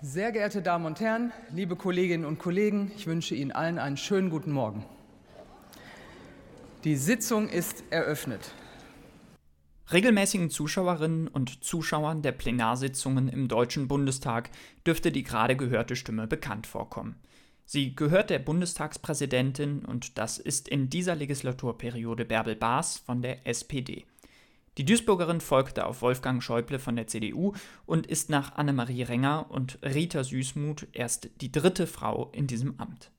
Sehr geehrte Damen und Herren, liebe Kolleginnen und Kollegen, ich wünsche Ihnen allen einen schönen guten Morgen. Die Sitzung ist eröffnet. Regelmäßigen Zuschauerinnen und Zuschauern der Plenarsitzungen im Deutschen Bundestag dürfte die gerade gehörte Stimme bekannt vorkommen. Sie gehört der Bundestagspräsidentin und das ist in dieser Legislaturperiode Bärbel Baas von der SPD. Die Duisburgerin folgte auf Wolfgang Schäuble von der CDU und ist nach Annemarie Renger und Rita Süßmuth erst die dritte Frau in diesem Amt.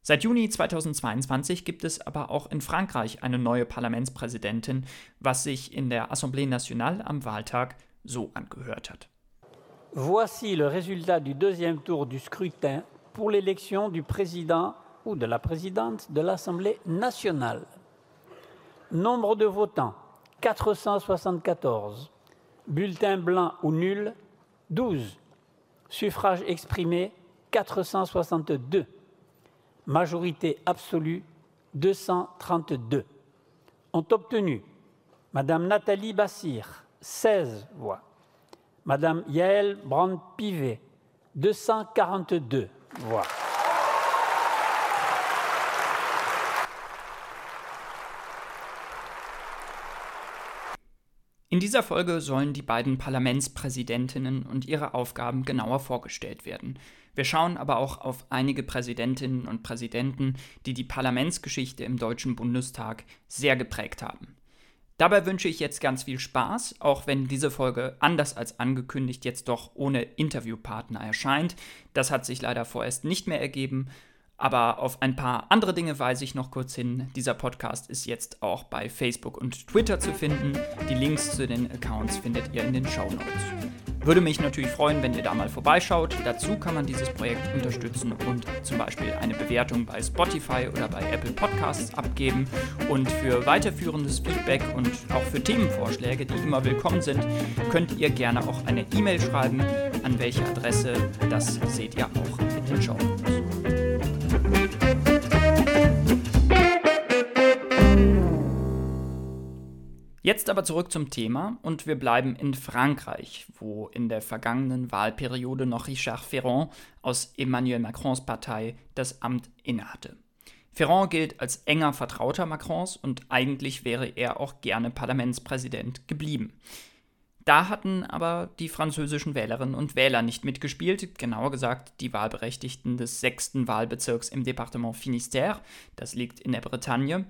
Seit Juni 2022 gibt es aber auch in Frankreich eine neue Parlamentspräsidentin, was sich in der Assemblée nationale am Wahltag so angehört hat. Voici le résultat du deuxième tour du scrutin pour l'élection du président ou de la présidente de l'Assemblée nationale. Nombre de votants 474. Bulletin blanc ou nul, 12. Suffrage exprimé, 462. Majorité absolue, 232. Ont obtenu Madame Nathalie Bassir, 16 voix. Madame Yael Brand-Pivet, 242 voix. In dieser Folge sollen die beiden Parlamentspräsidentinnen und ihre Aufgaben genauer vorgestellt werden. Wir schauen aber auch auf einige Präsidentinnen und Präsidenten, die die Parlamentsgeschichte im Deutschen Bundestag sehr geprägt haben. Dabei wünsche ich jetzt ganz viel Spaß, auch wenn diese Folge anders als angekündigt jetzt doch ohne Interviewpartner erscheint. Das hat sich leider vorerst nicht mehr ergeben. Aber auf ein paar andere Dinge weise ich noch kurz hin. Dieser Podcast ist jetzt auch bei Facebook und Twitter zu finden. Die Links zu den Accounts findet ihr in den Show Notes. Würde mich natürlich freuen, wenn ihr da mal vorbeischaut. Dazu kann man dieses Projekt unterstützen und zum Beispiel eine Bewertung bei Spotify oder bei Apple Podcasts abgeben. Und für weiterführendes Feedback und auch für Themenvorschläge, die immer willkommen sind, könnt ihr gerne auch eine E-Mail schreiben. An welche Adresse, das seht ihr auch in den Show Jetzt aber zurück zum Thema und wir bleiben in Frankreich, wo in der vergangenen Wahlperiode noch Richard Ferrand aus Emmanuel Macrons Partei das Amt innehatte. Ferrand gilt als enger Vertrauter Macrons und eigentlich wäre er auch gerne Parlamentspräsident geblieben. Da hatten aber die französischen Wählerinnen und Wähler nicht mitgespielt, genauer gesagt die Wahlberechtigten des sechsten Wahlbezirks im Departement Finistère, das liegt in der Bretagne,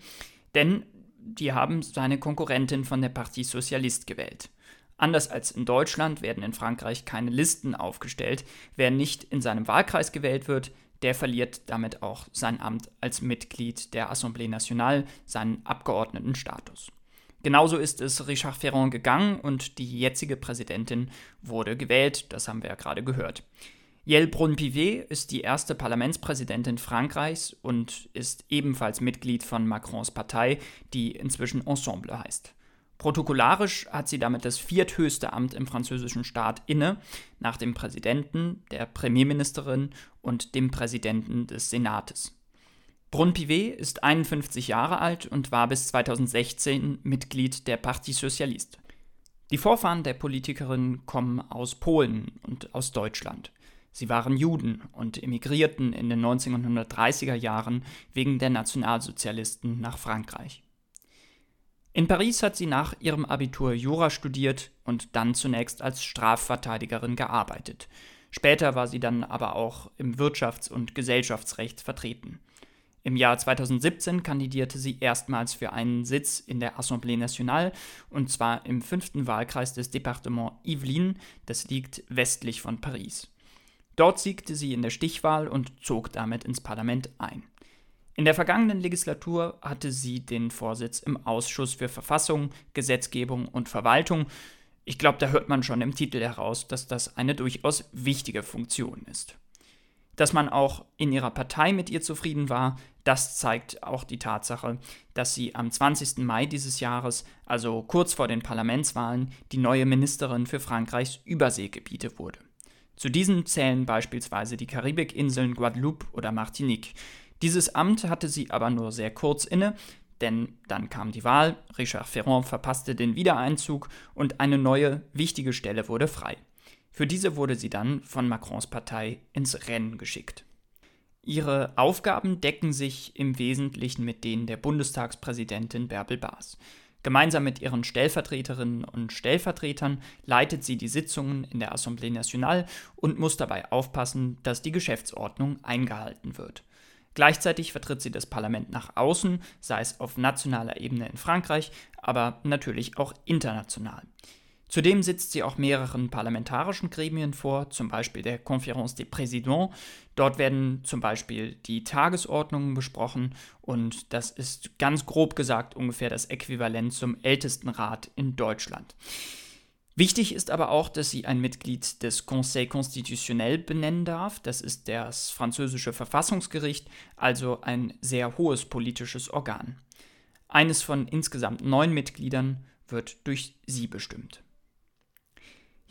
denn die haben seine Konkurrentin von der Partie Socialiste gewählt. Anders als in Deutschland werden in Frankreich keine Listen aufgestellt. Wer nicht in seinem Wahlkreis gewählt wird, der verliert damit auch sein Amt als Mitglied der Assemblée Nationale, seinen Abgeordnetenstatus. Genauso ist es Richard Ferrand gegangen und die jetzige Präsidentin wurde gewählt, das haben wir ja gerade gehört. Yael Braun-Pivet ist die erste Parlamentspräsidentin Frankreichs und ist ebenfalls Mitglied von Macrons Partei, die inzwischen Ensemble heißt. Protokollarisch hat sie damit das vierthöchste Amt im französischen Staat inne, nach dem Präsidenten, der Premierministerin und dem Präsidenten des Senates. Brun-Pivet ist 51 Jahre alt und war bis 2016 Mitglied der Parti Socialiste. Die Vorfahren der Politikerin kommen aus Polen und aus Deutschland. Sie waren Juden und emigrierten in den 1930er Jahren wegen der Nationalsozialisten nach Frankreich. In Paris hat sie nach ihrem Abitur Jura studiert und dann zunächst als Strafverteidigerin gearbeitet. Später war sie dann aber auch im Wirtschafts- und Gesellschaftsrecht vertreten. Im Jahr 2017 kandidierte sie erstmals für einen Sitz in der Assemblée nationale und zwar im fünften Wahlkreis des Departements Yvelines, das liegt westlich von Paris. Dort siegte sie in der Stichwahl und zog damit ins Parlament ein. In der vergangenen Legislatur hatte sie den Vorsitz im Ausschuss für Verfassung, Gesetzgebung und Verwaltung. Ich glaube, da hört man schon im Titel heraus, dass das eine durchaus wichtige Funktion ist. Dass man auch in ihrer Partei mit ihr zufrieden war, das zeigt auch die Tatsache, dass sie am 20. Mai dieses Jahres, also kurz vor den Parlamentswahlen, die neue Ministerin für Frankreichs Überseegebiete wurde. Zu diesen zählen beispielsweise die Karibikinseln Guadeloupe oder Martinique. Dieses Amt hatte sie aber nur sehr kurz inne, denn dann kam die Wahl, Richard Ferrand verpasste den Wiedereinzug und eine neue, wichtige Stelle wurde frei. Für diese wurde sie dann von Macrons Partei ins Rennen geschickt. Ihre Aufgaben decken sich im Wesentlichen mit denen der Bundestagspräsidentin Bärbel Baas. Gemeinsam mit ihren Stellvertreterinnen und Stellvertretern leitet sie die Sitzungen in der Assemblée Nationale und muss dabei aufpassen, dass die Geschäftsordnung eingehalten wird. Gleichzeitig vertritt sie das Parlament nach außen, sei es auf nationaler Ebene in Frankreich, aber natürlich auch international. Zudem sitzt sie auch mehreren parlamentarischen Gremien vor, zum Beispiel der Conférence des Présidents. Dort werden zum Beispiel die Tagesordnungen besprochen und das ist ganz grob gesagt ungefähr das Äquivalent zum Ältestenrat in Deutschland. Wichtig ist aber auch, dass sie ein Mitglied des Conseil constitutionnel benennen darf. Das ist das französische Verfassungsgericht, also ein sehr hohes politisches Organ. Eines von insgesamt neun Mitgliedern wird durch sie bestimmt.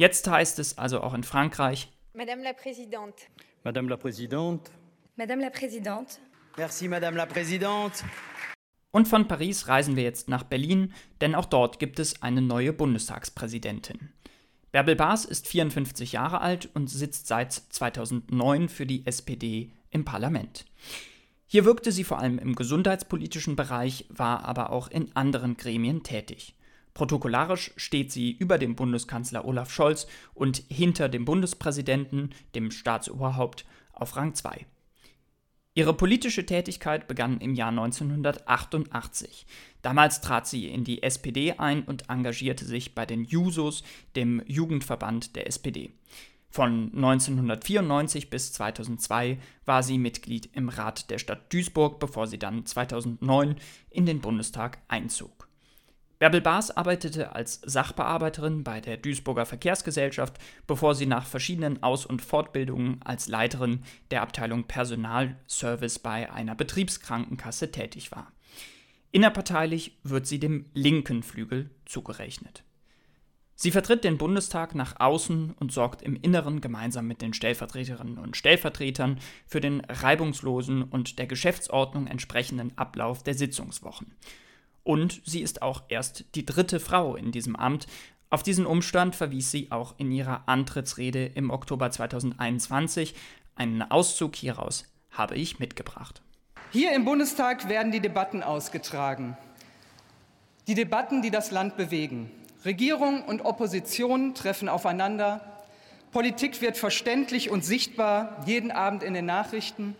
Jetzt heißt es also auch in Frankreich. Madame la Présidente. Madame la Présidente. Madame la Présidente. Merci, Madame la Présidente. Und von Paris reisen wir jetzt nach Berlin, denn auch dort gibt es eine neue Bundestagspräsidentin. Bärbel Baas ist 54 Jahre alt und sitzt seit 2009 für die SPD im Parlament. Hier wirkte sie vor allem im gesundheitspolitischen Bereich, war aber auch in anderen Gremien tätig. Protokollarisch steht sie über dem Bundeskanzler Olaf Scholz und hinter dem Bundespräsidenten, dem Staatsoberhaupt, auf Rang 2. Ihre politische Tätigkeit begann im Jahr 1988. Damals trat sie in die SPD ein und engagierte sich bei den Jusos, dem Jugendverband der SPD. Von 1994 bis 2002 war sie Mitglied im Rat der Stadt Duisburg, bevor sie dann 2009 in den Bundestag einzog. Bärbel Baas arbeitete als Sachbearbeiterin bei der Duisburger Verkehrsgesellschaft, bevor sie nach verschiedenen Aus- und Fortbildungen als Leiterin der Abteilung Personalservice bei einer Betriebskrankenkasse tätig war. Innerparteilich wird sie dem linken Flügel zugerechnet. Sie vertritt den Bundestag nach außen und sorgt im Inneren gemeinsam mit den Stellvertreterinnen und Stellvertretern für den reibungslosen und der Geschäftsordnung entsprechenden Ablauf der Sitzungswochen. Und sie ist auch erst die dritte Frau in diesem Amt. Auf diesen Umstand verwies sie auch in ihrer Antrittsrede im Oktober 2021. Einen Auszug hieraus habe ich mitgebracht. Hier im Bundestag werden die Debatten ausgetragen. Die Debatten, die das Land bewegen. Regierung und Opposition treffen aufeinander. Politik wird verständlich und sichtbar jeden Abend in den Nachrichten.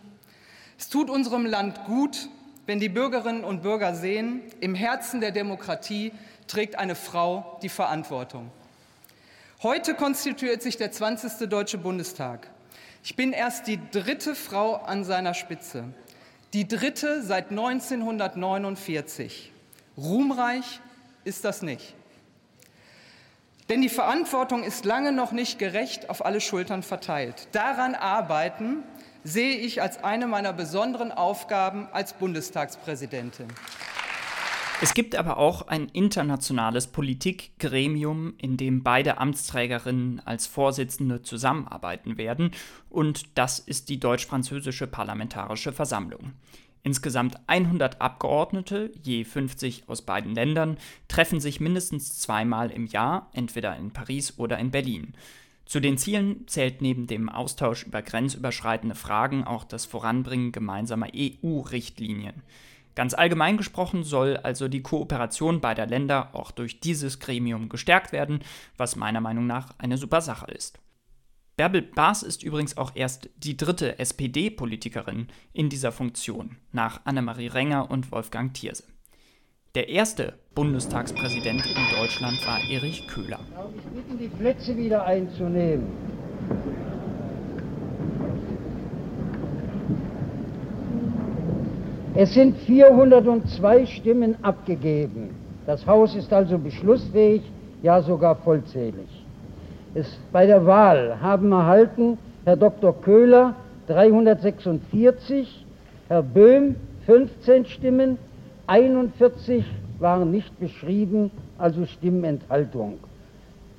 Es tut unserem Land gut, wenn die Bürgerinnen und Bürger sehen, im Herzen der Demokratie trägt eine Frau die Verantwortung. Heute konstituiert sich der 20. Deutsche Bundestag. Ich bin erst die dritte Frau an seiner Spitze, die dritte seit 1949. Ruhmreich ist das nicht. Denn die Verantwortung ist lange noch nicht gerecht auf alle Schultern verteilt. Daran arbeiten sehe ich als eine meiner besonderen Aufgaben als Bundestagspräsidentin. Es gibt aber auch ein internationales Politikgremium, in dem beide Amtsträgerinnen als Vorsitzende zusammenarbeiten werden, und das ist die Deutsch-Französische Parlamentarische Versammlung. Insgesamt 100 Abgeordnete, je 50 aus beiden Ländern, treffen sich mindestens zweimal im Jahr, entweder in Paris oder in Berlin. Zu den Zielen zählt neben dem Austausch über grenzüberschreitende Fragen auch das Voranbringen gemeinsamer EU-Richtlinien. Ganz allgemein gesprochen soll also die Kooperation beider Länder auch durch dieses Gremium gestärkt werden, was meiner Meinung nach eine super Sache ist. Bärbel Baas ist übrigens auch erst die dritte SPD-Politikerin in dieser Funktion, nach Annemarie Renger und Wolfgang Thierse. Der erste Bundestagspräsident in Deutschland war Erich Köhler. Ich bitte, die Plätze wieder einzunehmen. Es sind 402 Stimmen abgegeben. Das Haus ist also beschlussfähig, ja sogar vollzählig. Es, bei der Wahl haben erhalten Herr Dr. Köhler 346, Herr Böhm 15 Stimmen, 41 waren nicht beschrieben, also Stimmenthaltung.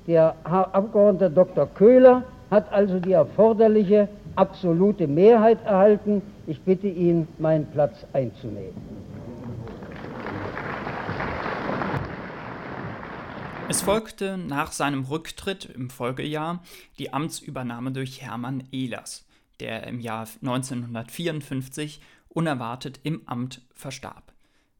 Der Herr Abgeordnete Dr. Köhler hat also die erforderliche absolute Mehrheit erhalten. Ich bitte ihn, meinen Platz einzunehmen. Es folgte nach seinem Rücktritt im Folgejahr die Amtsübernahme durch Hermann Ehlers, der im Jahr 1954 unerwartet im Amt verstarb.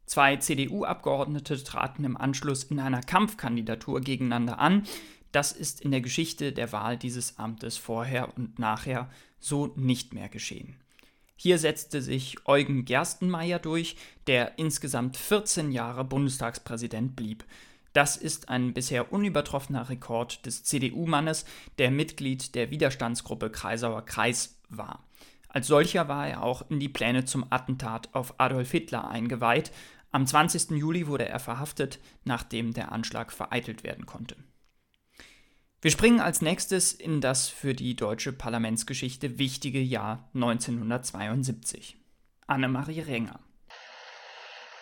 Zwei CDU-Abgeordnete traten im Anschluss in einer Kampfkandidatur gegeneinander an. Das ist in der Geschichte der Wahl dieses Amtes vorher und nachher so nicht mehr geschehen. Hier setzte sich Eugen Gerstenmaier durch, der insgesamt 14 Jahre Bundestagspräsident blieb. Das ist ein bisher unübertroffener Rekord des CDU-Mannes, der Mitglied der Widerstandsgruppe Kreisauer Kreis war. Als solcher war er auch in die Pläne zum Attentat auf Adolf Hitler eingeweiht. Am 20. Juli wurde er verhaftet, nachdem der Anschlag vereitelt werden konnte. Wir springen als nächstes in das für die deutsche Parlamentsgeschichte wichtige Jahr 1972. Annemarie Renger.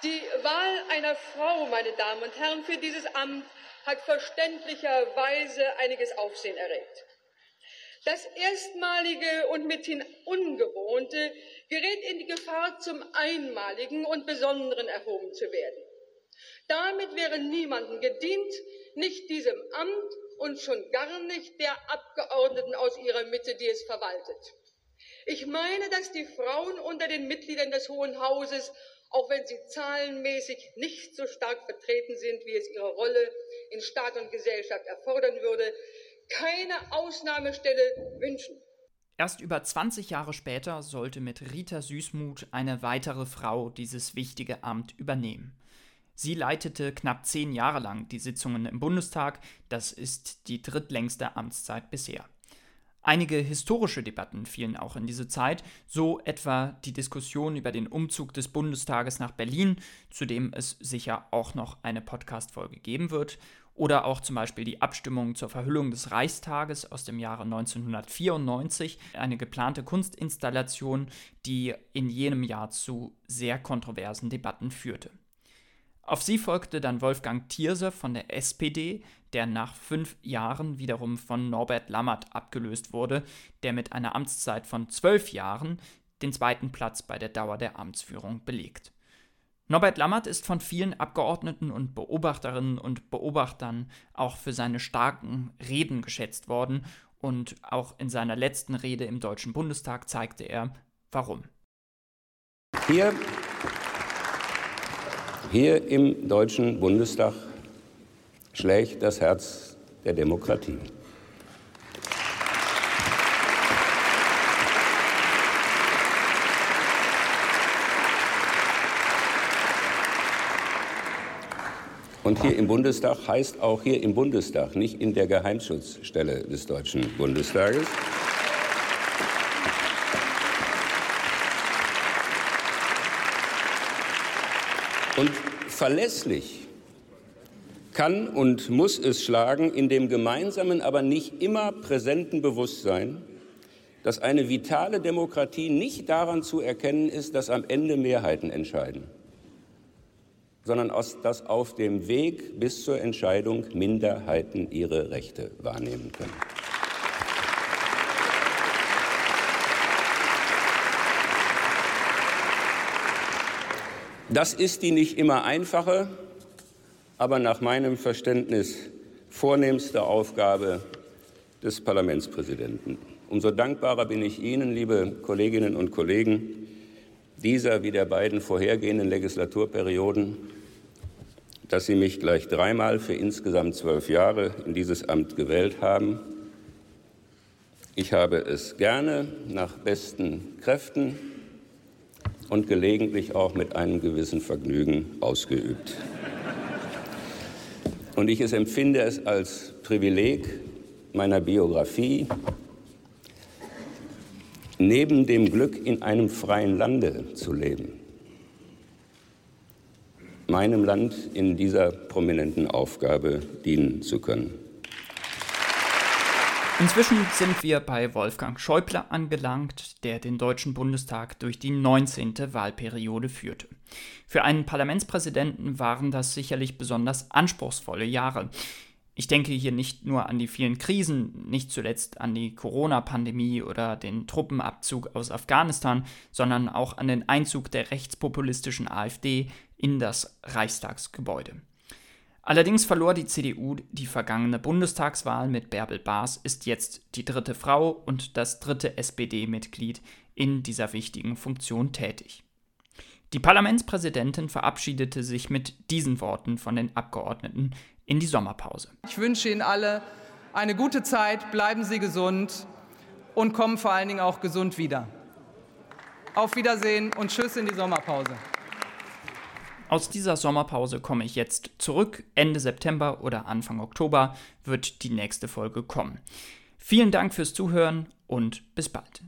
Die Wahl einer Frau, meine Damen und Herren, für dieses Amt hat verständlicherweise einiges Aufsehen erregt. Das Erstmalige und mithin Ungewohnte gerät in die Gefahr, zum Einmaligen und Besonderen erhoben zu werden. Damit wäre niemandem gedient, nicht diesem Amt und schon gar nicht der Abgeordneten aus ihrer Mitte, die es verwaltet. Ich meine, dass die Frauen unter den Mitgliedern des Hohen Hauses, auch wenn sie zahlenmäßig nicht so stark vertreten sind, wie es ihre Rolle in Staat und Gesellschaft erfordern würde, keine Ausnahmestelle wünschen. Erst über 20 Jahre später sollte mit Rita Süßmuth eine weitere Frau dieses wichtige Amt übernehmen. Sie leitete knapp zehn Jahre lang die Sitzungen im Bundestag, das ist die drittlängste Amtszeit bisher. Einige historische Debatten fielen auch in diese Zeit, so etwa die Diskussion über den Umzug des Bundestages nach Berlin, zu dem es sicher auch noch eine Podcast-Folge geben wird, oder auch zum Beispiel die Abstimmung zur Verhüllung des Reichstages aus dem Jahre 1994, eine geplante Kunstinstallation, die in jenem Jahr zu sehr kontroversen Debatten führte. Auf sie folgte dann Wolfgang Thierse von der SPD, der nach fünf Jahren wiederum von Norbert Lammert abgelöst wurde, der mit einer Amtszeit von zwölf Jahren den zweiten Platz bei der Dauer der Amtsführung belegt. Norbert Lammert ist von vielen Abgeordneten und Beobachterinnen und Beobachtern auch für seine starken Reden geschätzt worden und auch in seiner letzten Rede im Deutschen Bundestag zeigte er, warum. Hier hier im Deutschen Bundestag schlägt das Herz der Demokratie. Und hier im Bundestag heißt auch hier im Bundestag, nicht in der Geheimschutzstelle des Deutschen Bundestages. Und verlässlich kann und muss es schlagen in dem gemeinsamen, aber nicht immer präsenten Bewusstsein, dass eine vitale Demokratie nicht daran zu erkennen ist, dass am Ende Mehrheiten entscheiden, sondern dass auf dem Weg bis zur Entscheidung Minderheiten ihre Rechte wahrnehmen können. Das ist die nicht immer einfache, aber nach meinem Verständnis vornehmste Aufgabe des Parlamentspräsidenten. Umso dankbarer bin ich Ihnen, liebe Kolleginnen und Kollegen, dieser wie der beiden vorhergehenden Legislaturperioden, dass Sie mich gleich dreimal für insgesamt zwölf Jahre in dieses Amt gewählt haben. Ich habe es gerne nach besten Kräften und gelegentlich auch mit einem gewissen Vergnügen ausgeübt. Und ich es empfinde es als Privileg meiner Biografie, neben dem Glück in einem freien Lande zu leben, meinem Land in dieser prominenten Aufgabe dienen zu können. Inzwischen sind wir bei Wolfgang Schäuble angelangt, der den Deutschen Bundestag durch die 19. Wahlperiode führte. Für einen Parlamentspräsidenten waren das sicherlich besonders anspruchsvolle Jahre. Ich denke hier nicht nur an die vielen Krisen, nicht zuletzt an die Corona-Pandemie oder den Truppenabzug aus Afghanistan, sondern auch an den Einzug der rechtspopulistischen AfD in das Reichstagsgebäude. Allerdings verlor die CDU die vergangene Bundestagswahl mit Bärbel Baas, ist jetzt die dritte Frau und das dritte SPD-Mitglied in dieser wichtigen Funktion tätig. Die Parlamentspräsidentin verabschiedete sich mit diesen Worten von den Abgeordneten in die Sommerpause. Ich wünsche Ihnen alle eine gute Zeit, bleiben Sie gesund und kommen vor allen Dingen auch gesund wieder. Auf Wiedersehen und Tschüss in die Sommerpause. Aus dieser Sommerpause komme ich jetzt zurück. Ende September oder Anfang Oktober wird die nächste Folge kommen. Vielen Dank fürs Zuhören und bis bald.